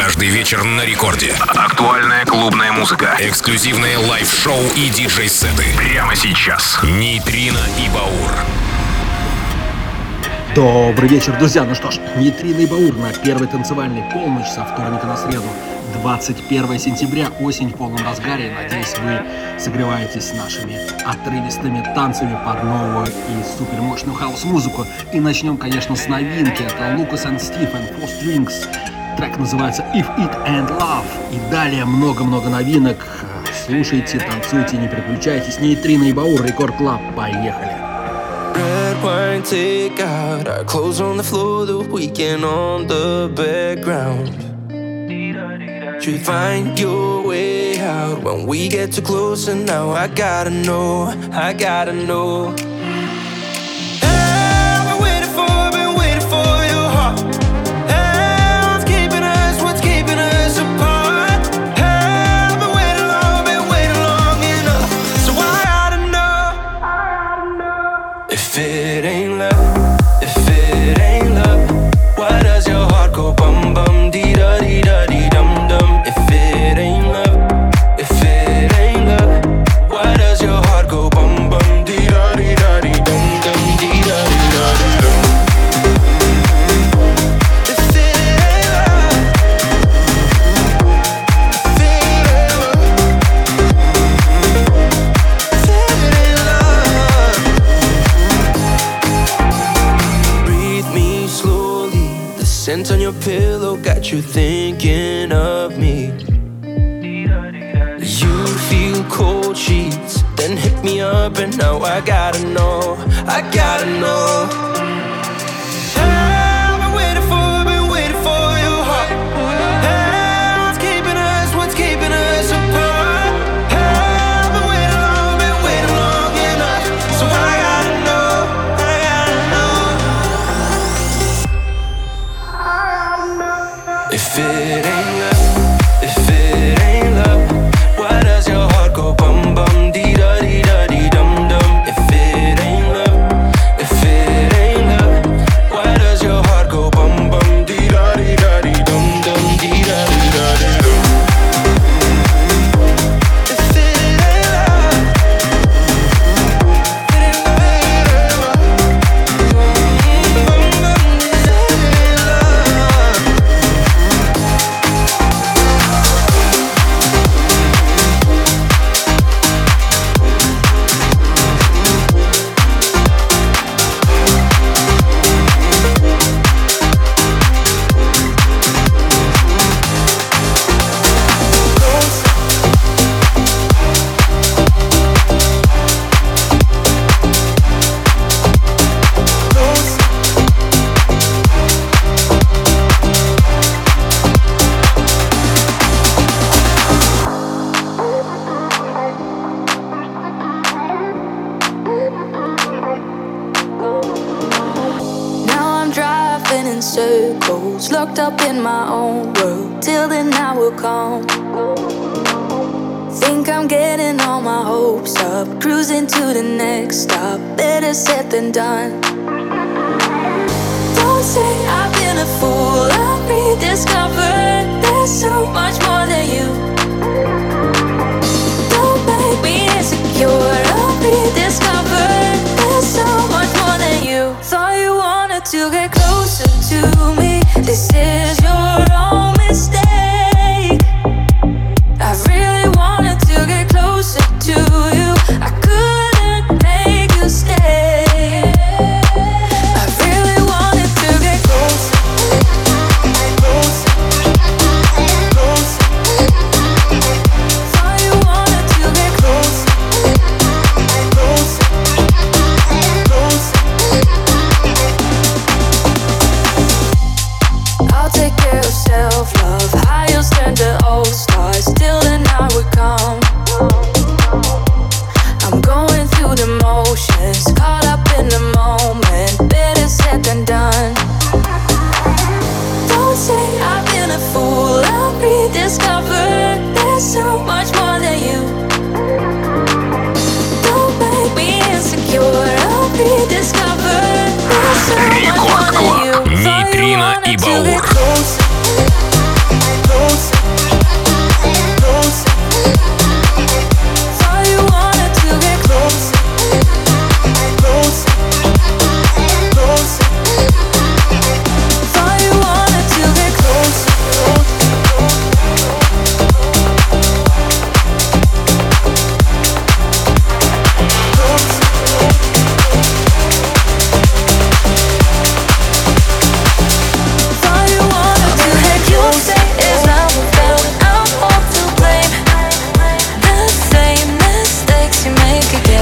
Каждый вечер на рекорде. Актуальная клубная музыка. Эксклюзивные лайв-шоу и диджей-сеты. Прямо сейчас. Нейтрино и Баур. Добрый вечер, друзья. Ну что ж, Нейтрино и Баур на первой танцевальной полночь со вторника на среду. 21 сентября, осень в полном разгаре. Надеюсь, вы согреваетесь нашими отрывистыми танцами под новую и супер мощную хаус-музыку. И начнем, конечно, с новинки. Это Lucas and Steve and Four Strings. Трек называется If It Ain't Love. И далее много-много новинок. Слушайте, танцуйте, не переключайтесь. Нейтрино и Баур, Record Club. Поехали. Wine, take out our clothes on the floor, the weekend on the background. You find your way out when we get too close, and now I gotta know, I gotta know. You thinking of me. You feel cold sheets, then hit me up, and now I gotta know,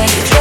like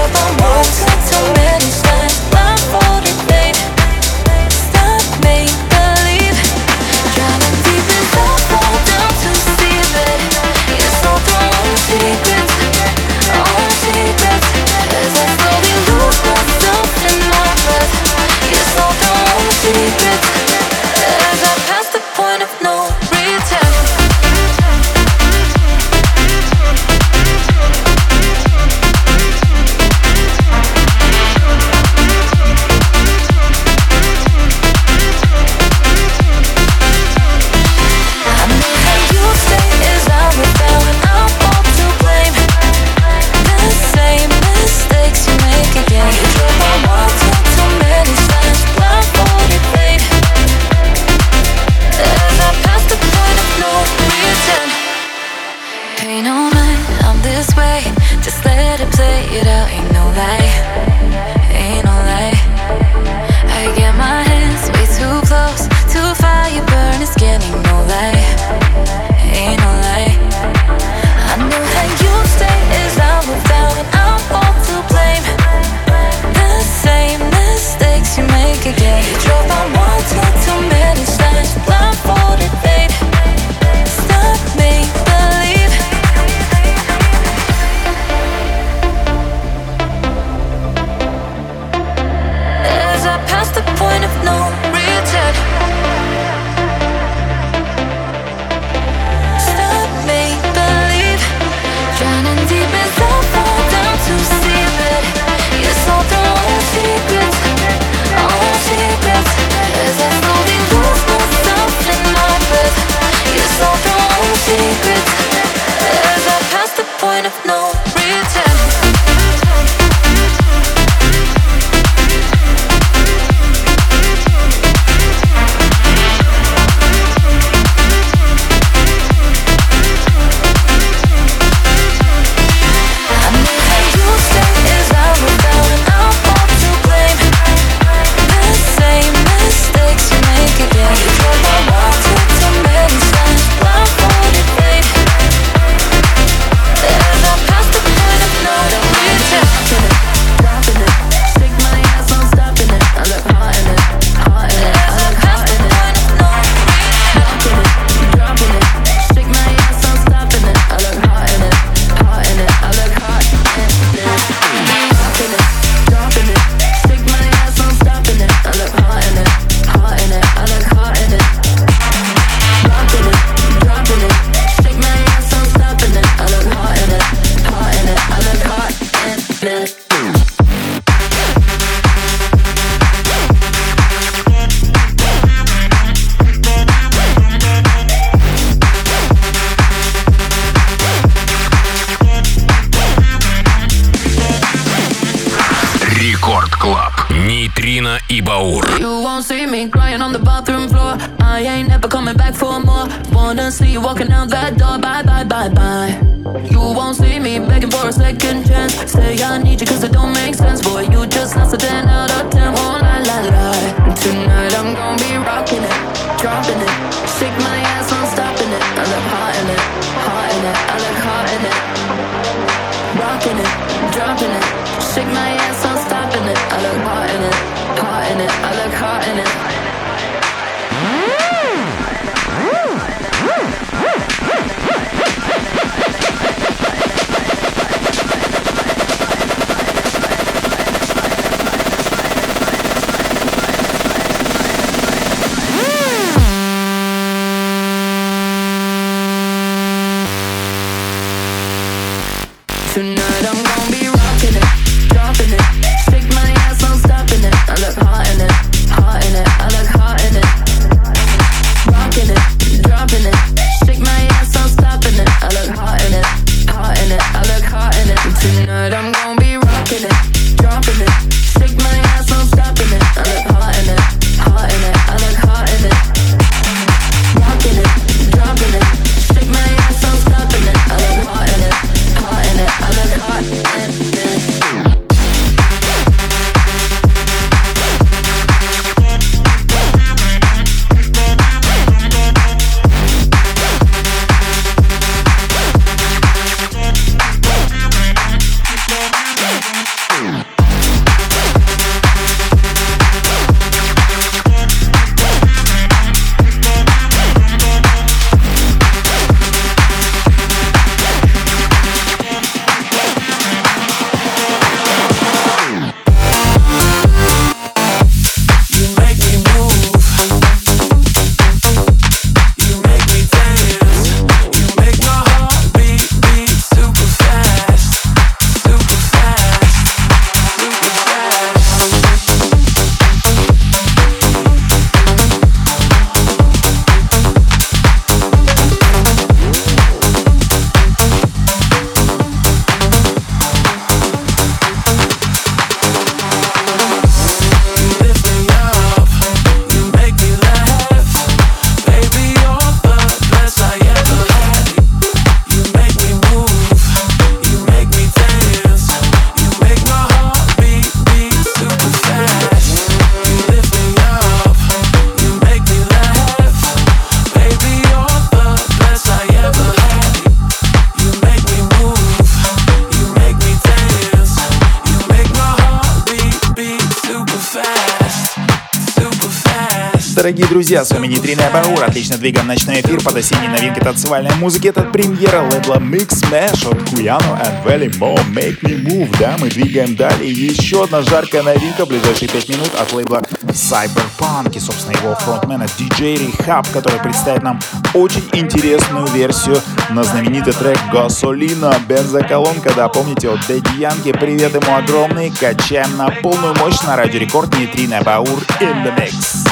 друзья, с вами Нейтриная Баур. Отлично двигаем ночной эфир под осенней новинки танцевальной музыки. Это премьера лейбла Mix Smash от Куяно and Valley Mo Make Me Move. Да, мы двигаем далее. Еще одна жаркая новинка в ближайшие 5 минут от лейбла Cyberpunk и, собственно, его фронтмена DJ Rehab, который представит нам очень интересную версию на знаменитый трек Gasolina, бензоколонка, да, помните, от Дэдди Янки. Привет ему огромный. Качаем на полную мощь на Радио Рекорд Нейтриная Баур in the mix.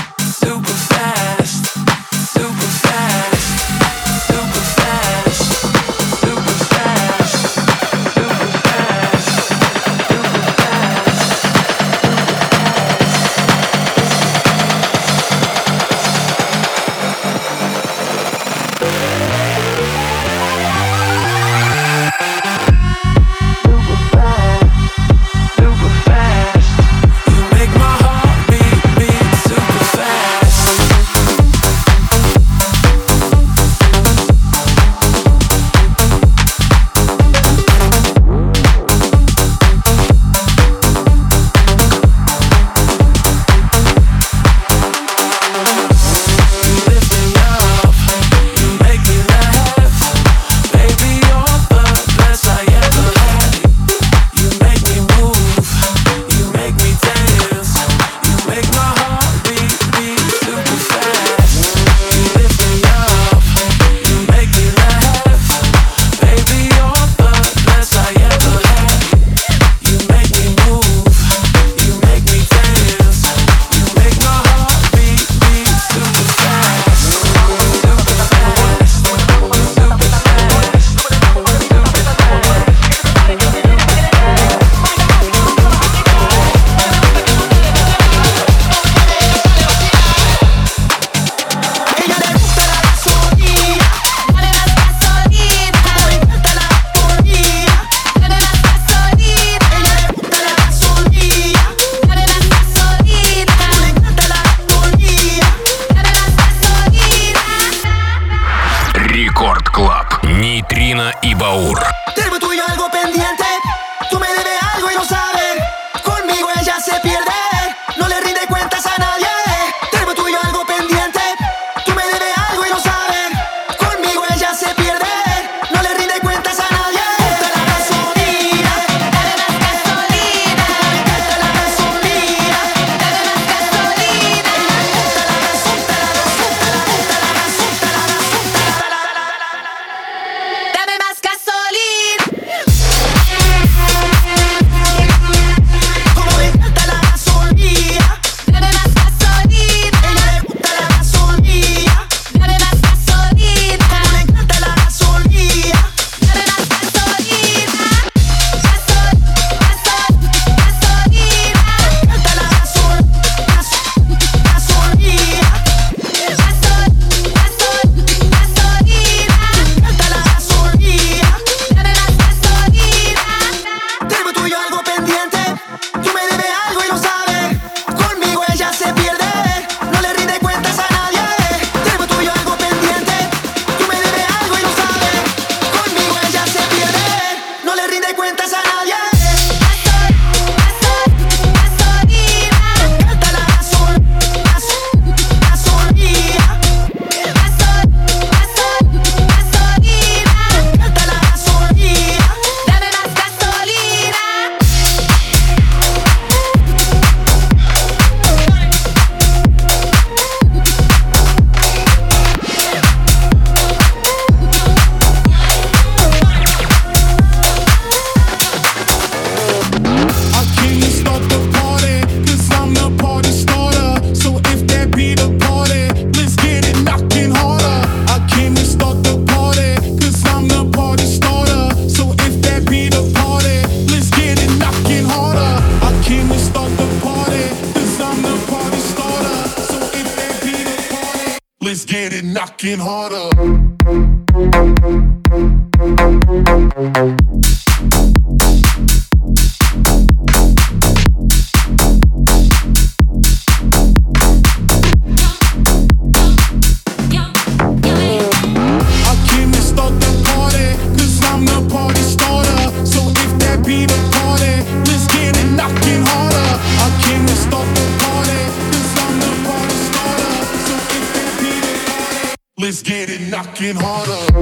Let's Let's get it knocking harder.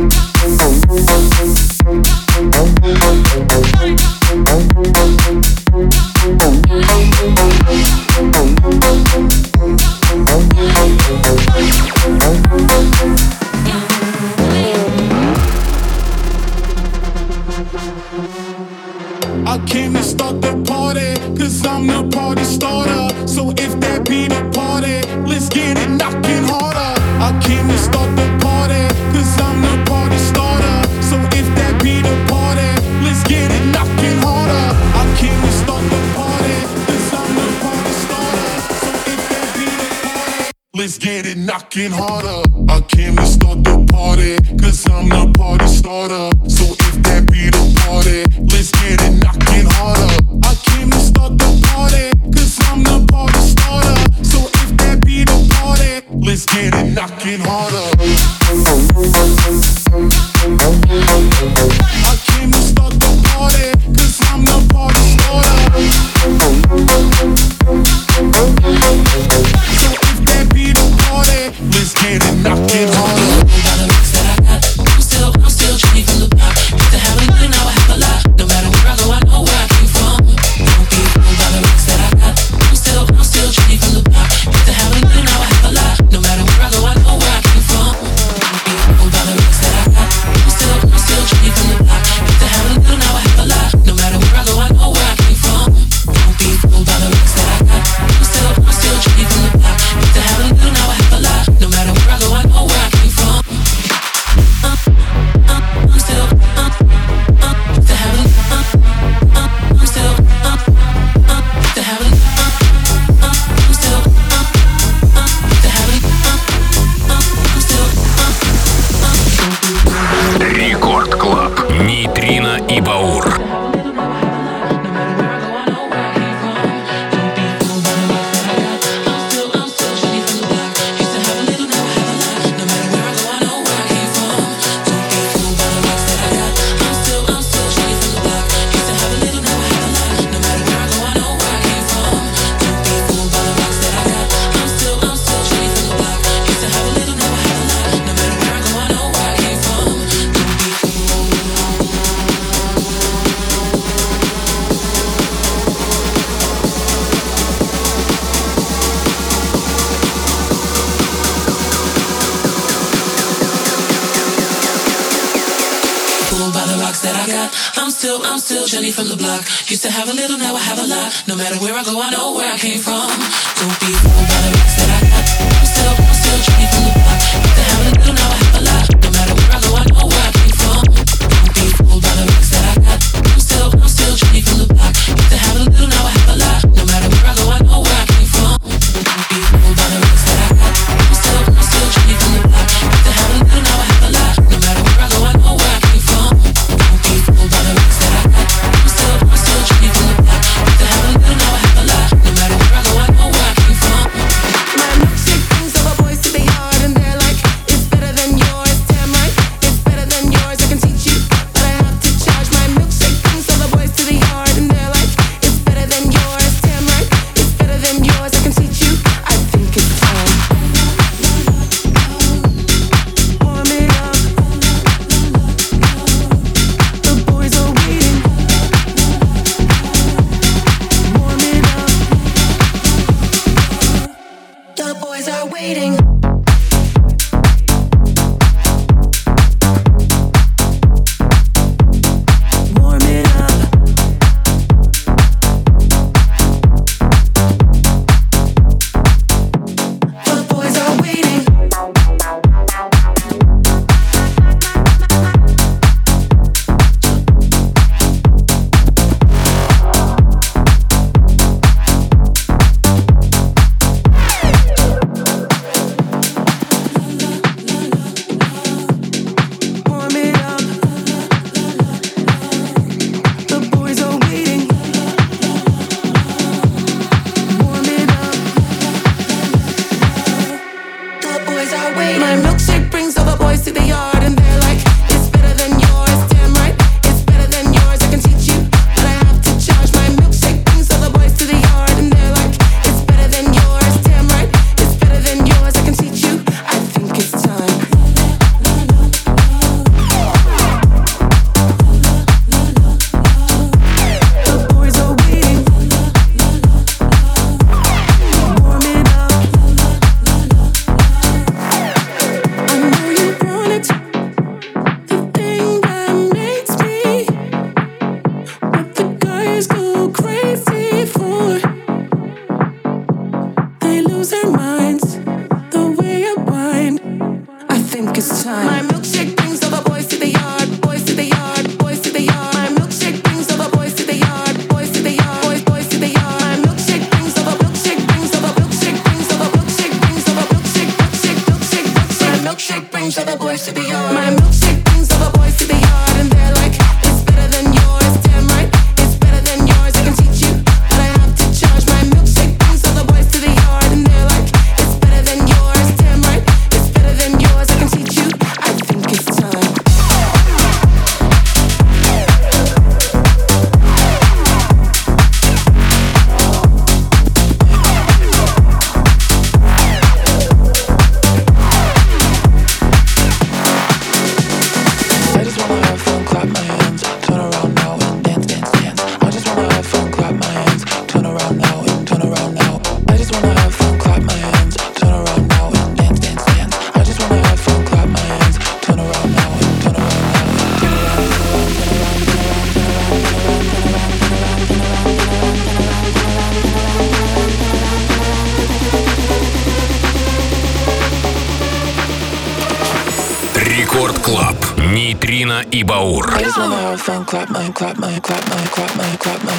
Fun, clap my, clap my, clap my, clap my, clap my,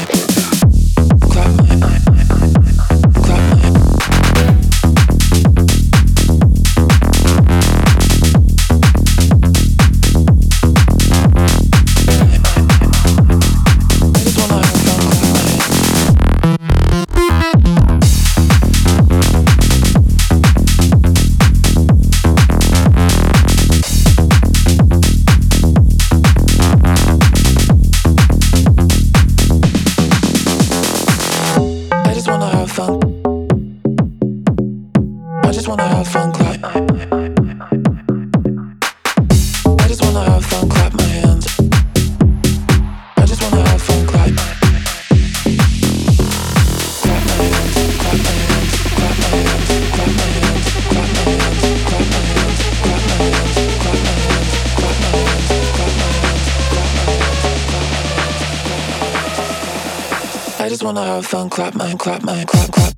I just wanna have fun, clap. I just wanna have fun, clap my hands. I just wanna have fun, clap. Clap my hands, clap my hands, clap my hands, clap my hands, clap my hands, clap my hands, clap my hands, clap my hands, clap my hands, clap my hands. I just wanna have fun, clap my, clap my, clap, clap, clap, clap,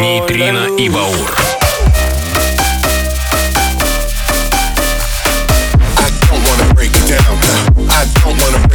Нейтрино и Баур. I don't wanna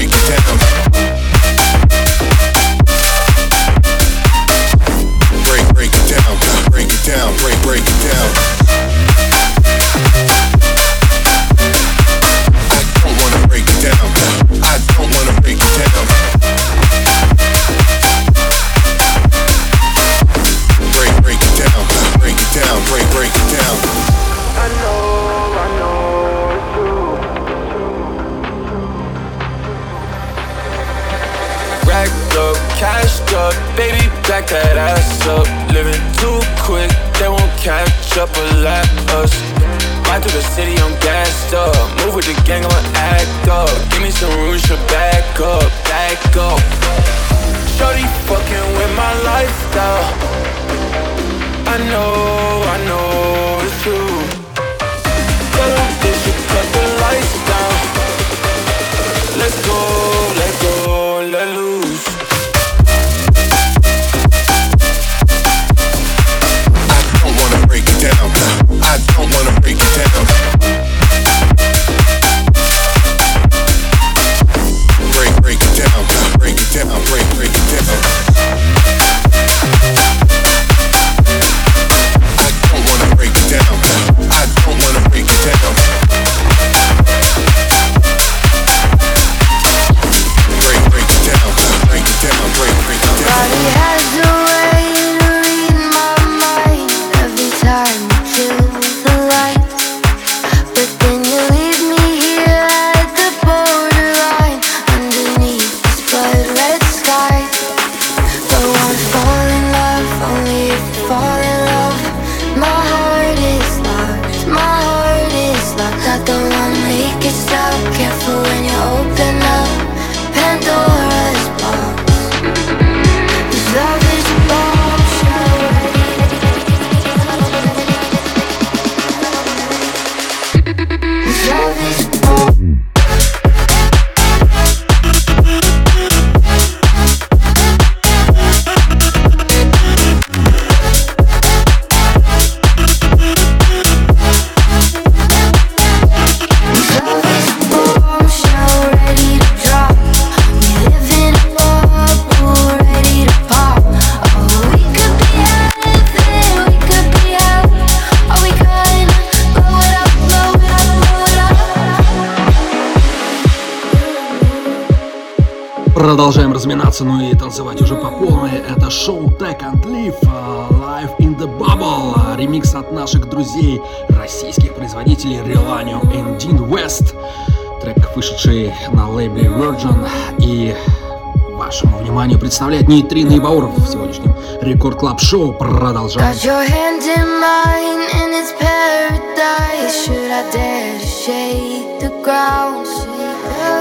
компанию представляет нейтрино и Баур в сегодняшнем Record Club Show продолжает.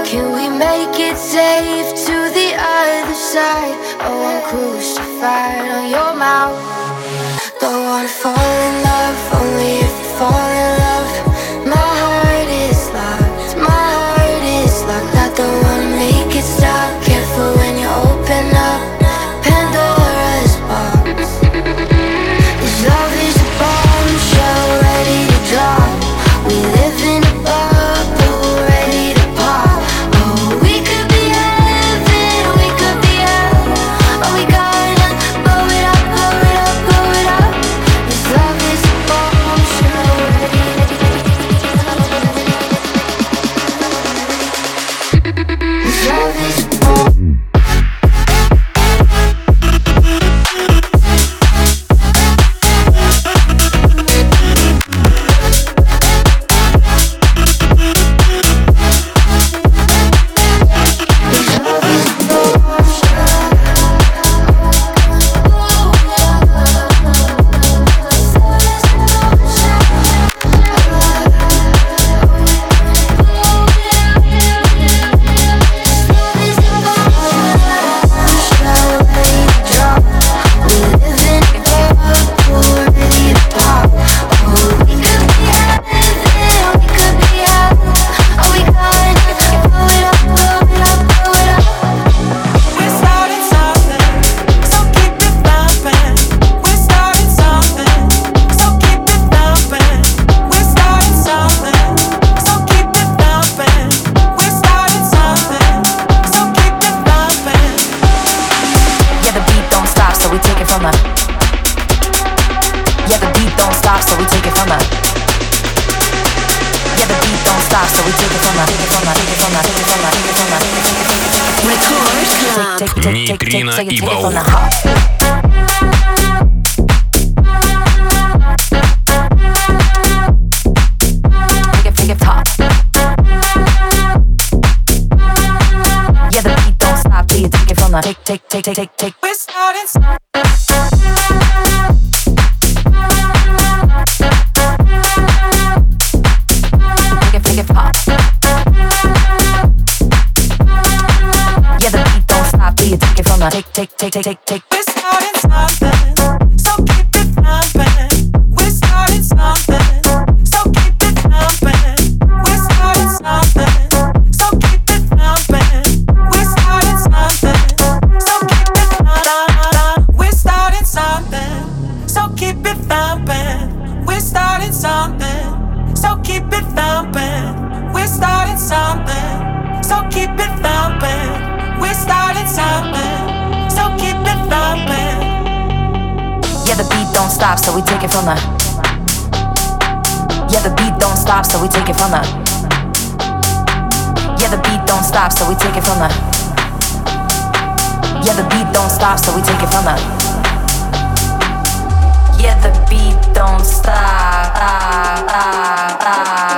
Can we make it safe to the other side? Oh, I'm crucified on your mouth. Don't wanna fall in love, only if you fall in love. my take, take, take, take, take, take. We're starting. Make it, make it pop. Yeah, the beat don't stop till take it from the take, take, take, take, take, take. We're starting something. we take it from the. Yeah, the beat don't stop, so we take it from the. Yeah, the beat don't stop, so we take it from the. Yeah, the beat don't stop, so we take it from the. Yeah, the beat don't stop. Ah, ah, ah,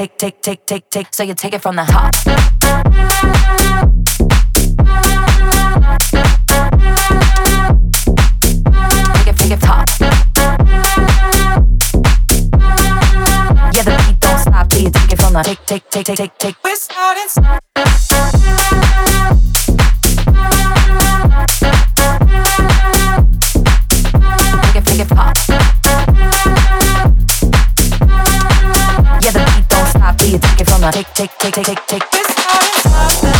take take take take take so you take it from the top my take, take, take, take, take, take. We're starting. Make it, make it pop. Yeah, the beat don't stop till you take it from the take, take, take, take, take, take. We're starting.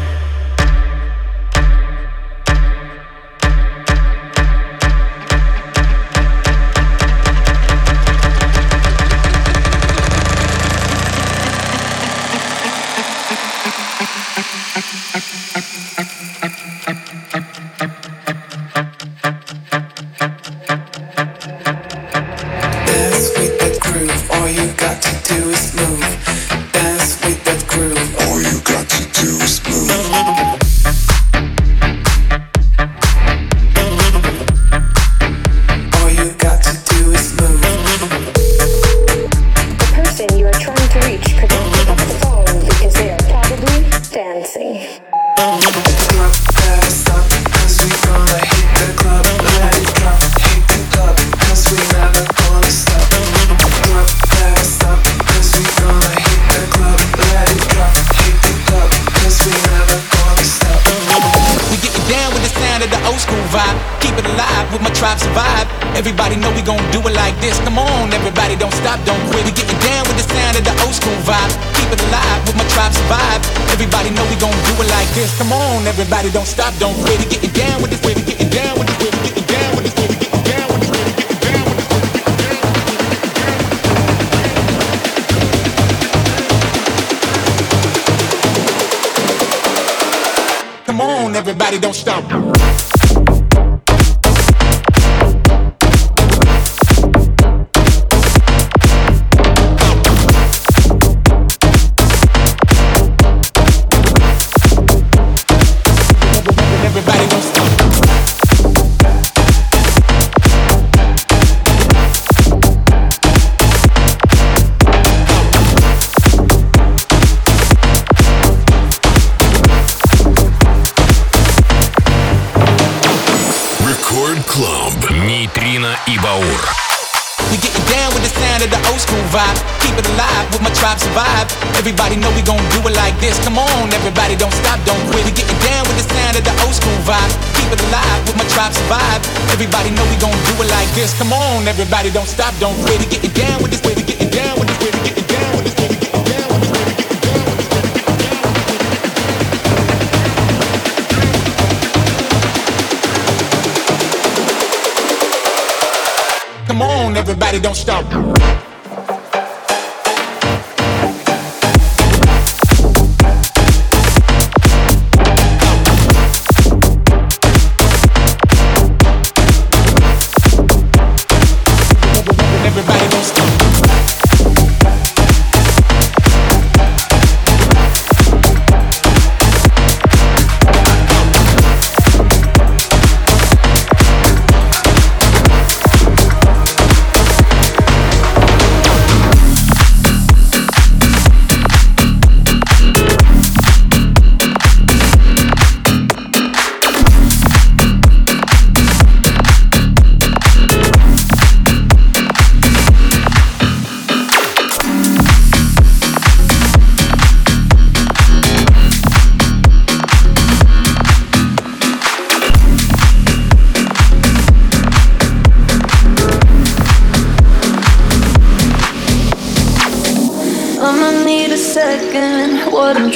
don't stop, don't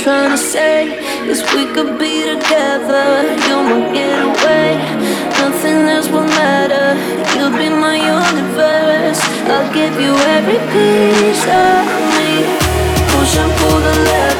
trying to say is we could be together. You won't get. Nothing else will matter. You'll be my universe. I'll give you every piece of me. Push and pull the lever.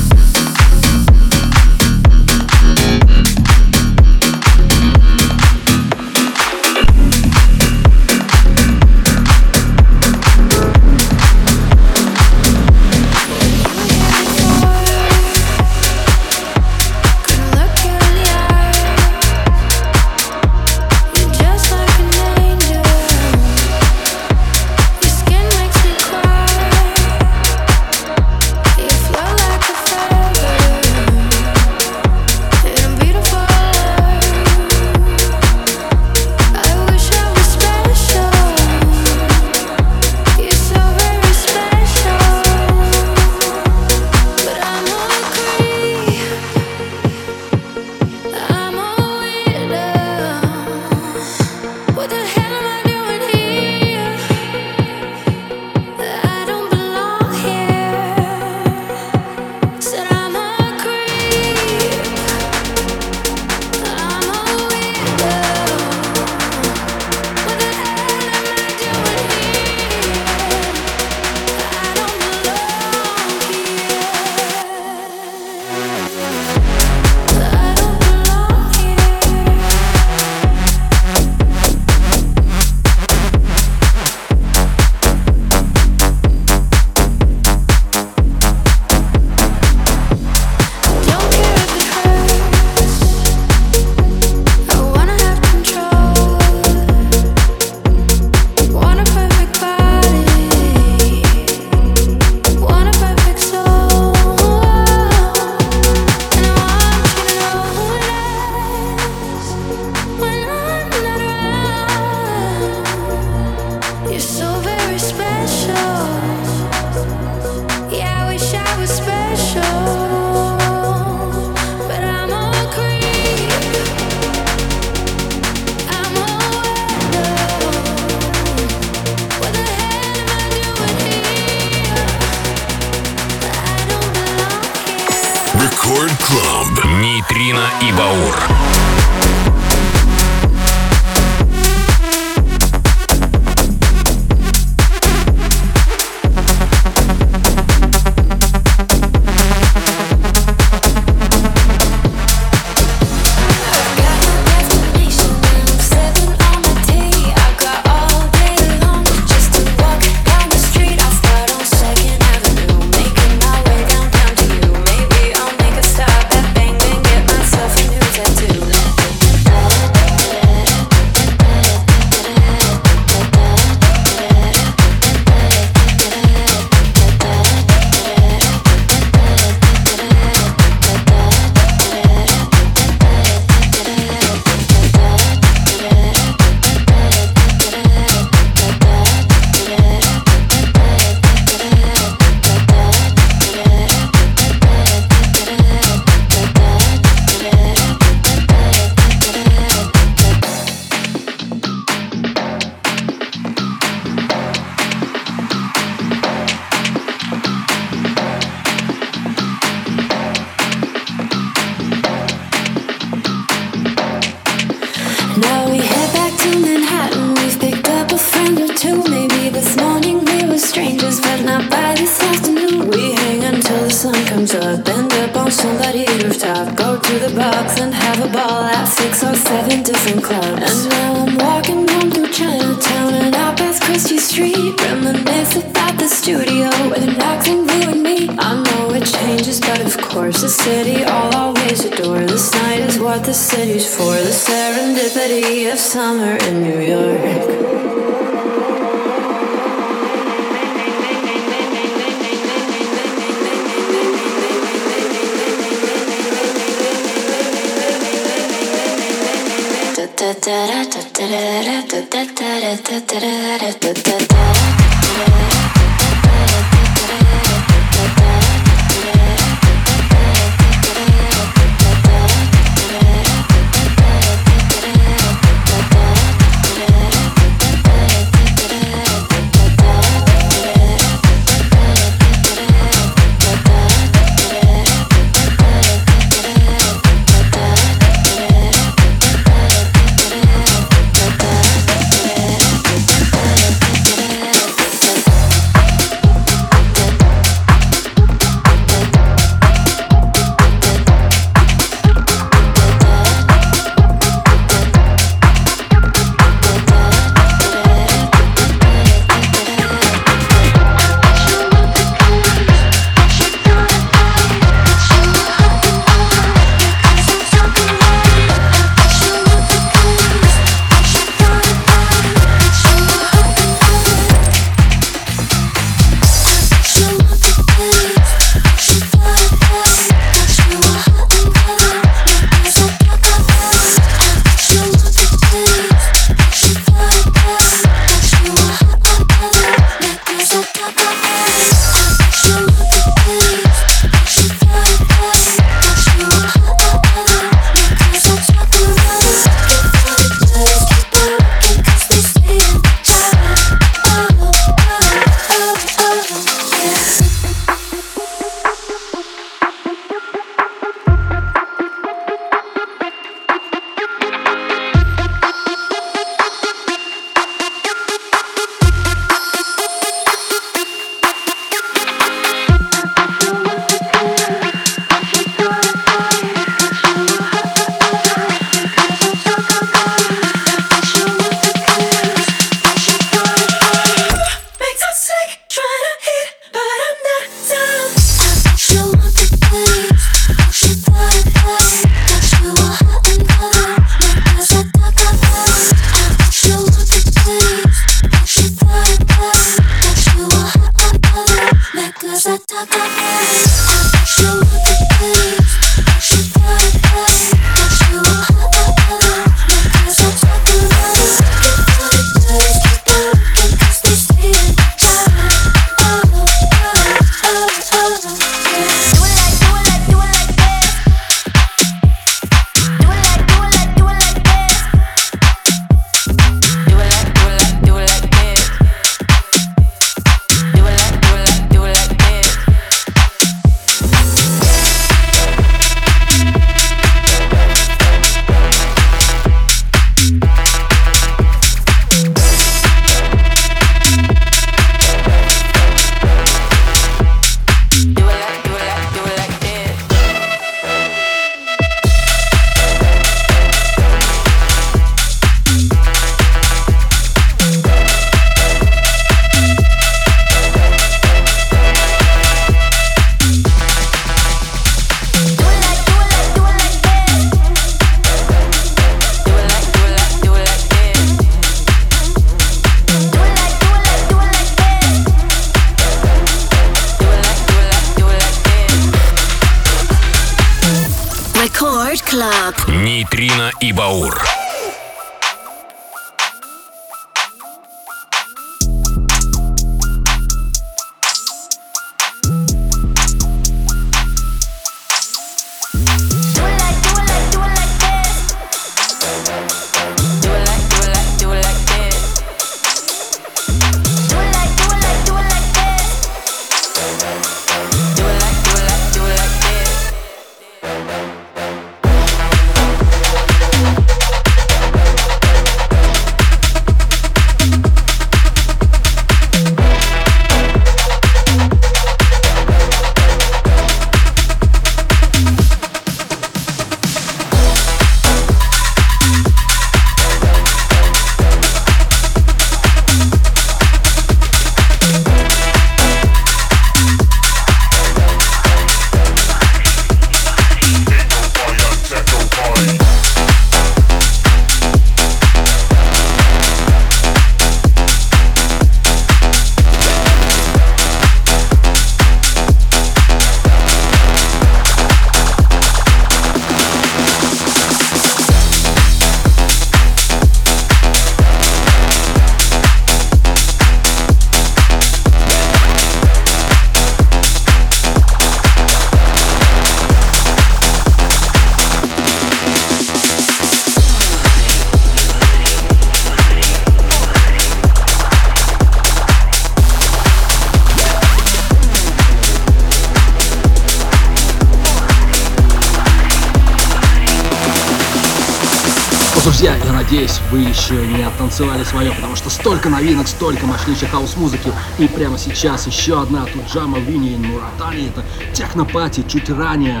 Надеюсь, вы еще не оттанцевали свое, потому что столько новинок, столько мощнейшей хаос-музыки. И прямо сейчас еще одна Туджама Вини и Муратани. Это технопати чуть ранее.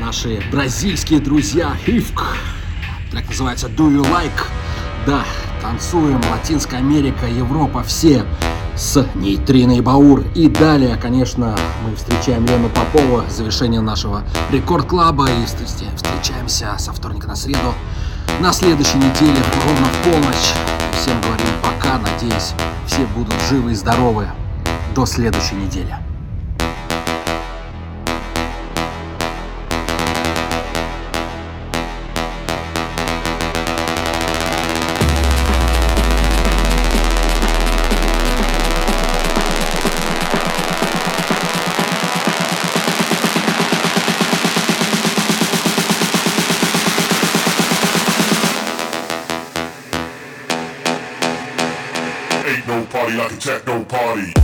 Наши бразильские друзья Хивк. Трек называется Do You Like? Да, танцуем, Латинская Америка, Европа, все с Нейтриной Баур. И далее, конечно, мы встречаем Лену Попова, завершение нашего рекорд-клаба. И встречаемся со вторника на среду на следующей неделе, ровно в полночь. Всем говорим пока, надеюсь, все будут живы и здоровы. До следующей недели. Techno party.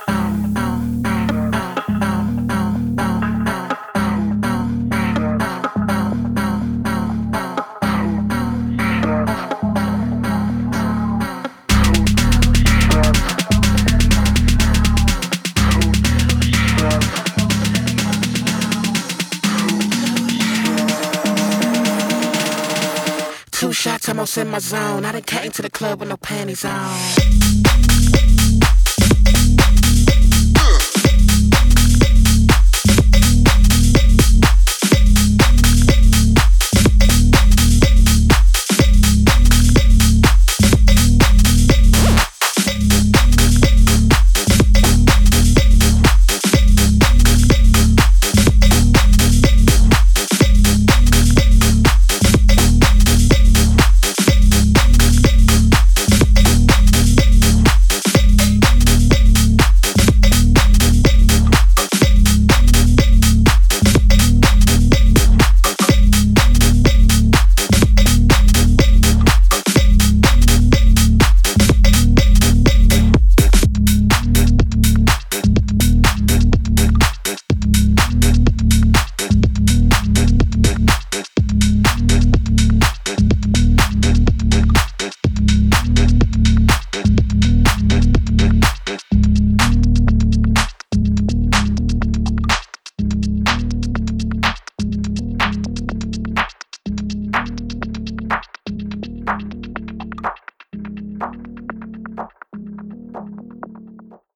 My zone. I done came to the club with no panties on.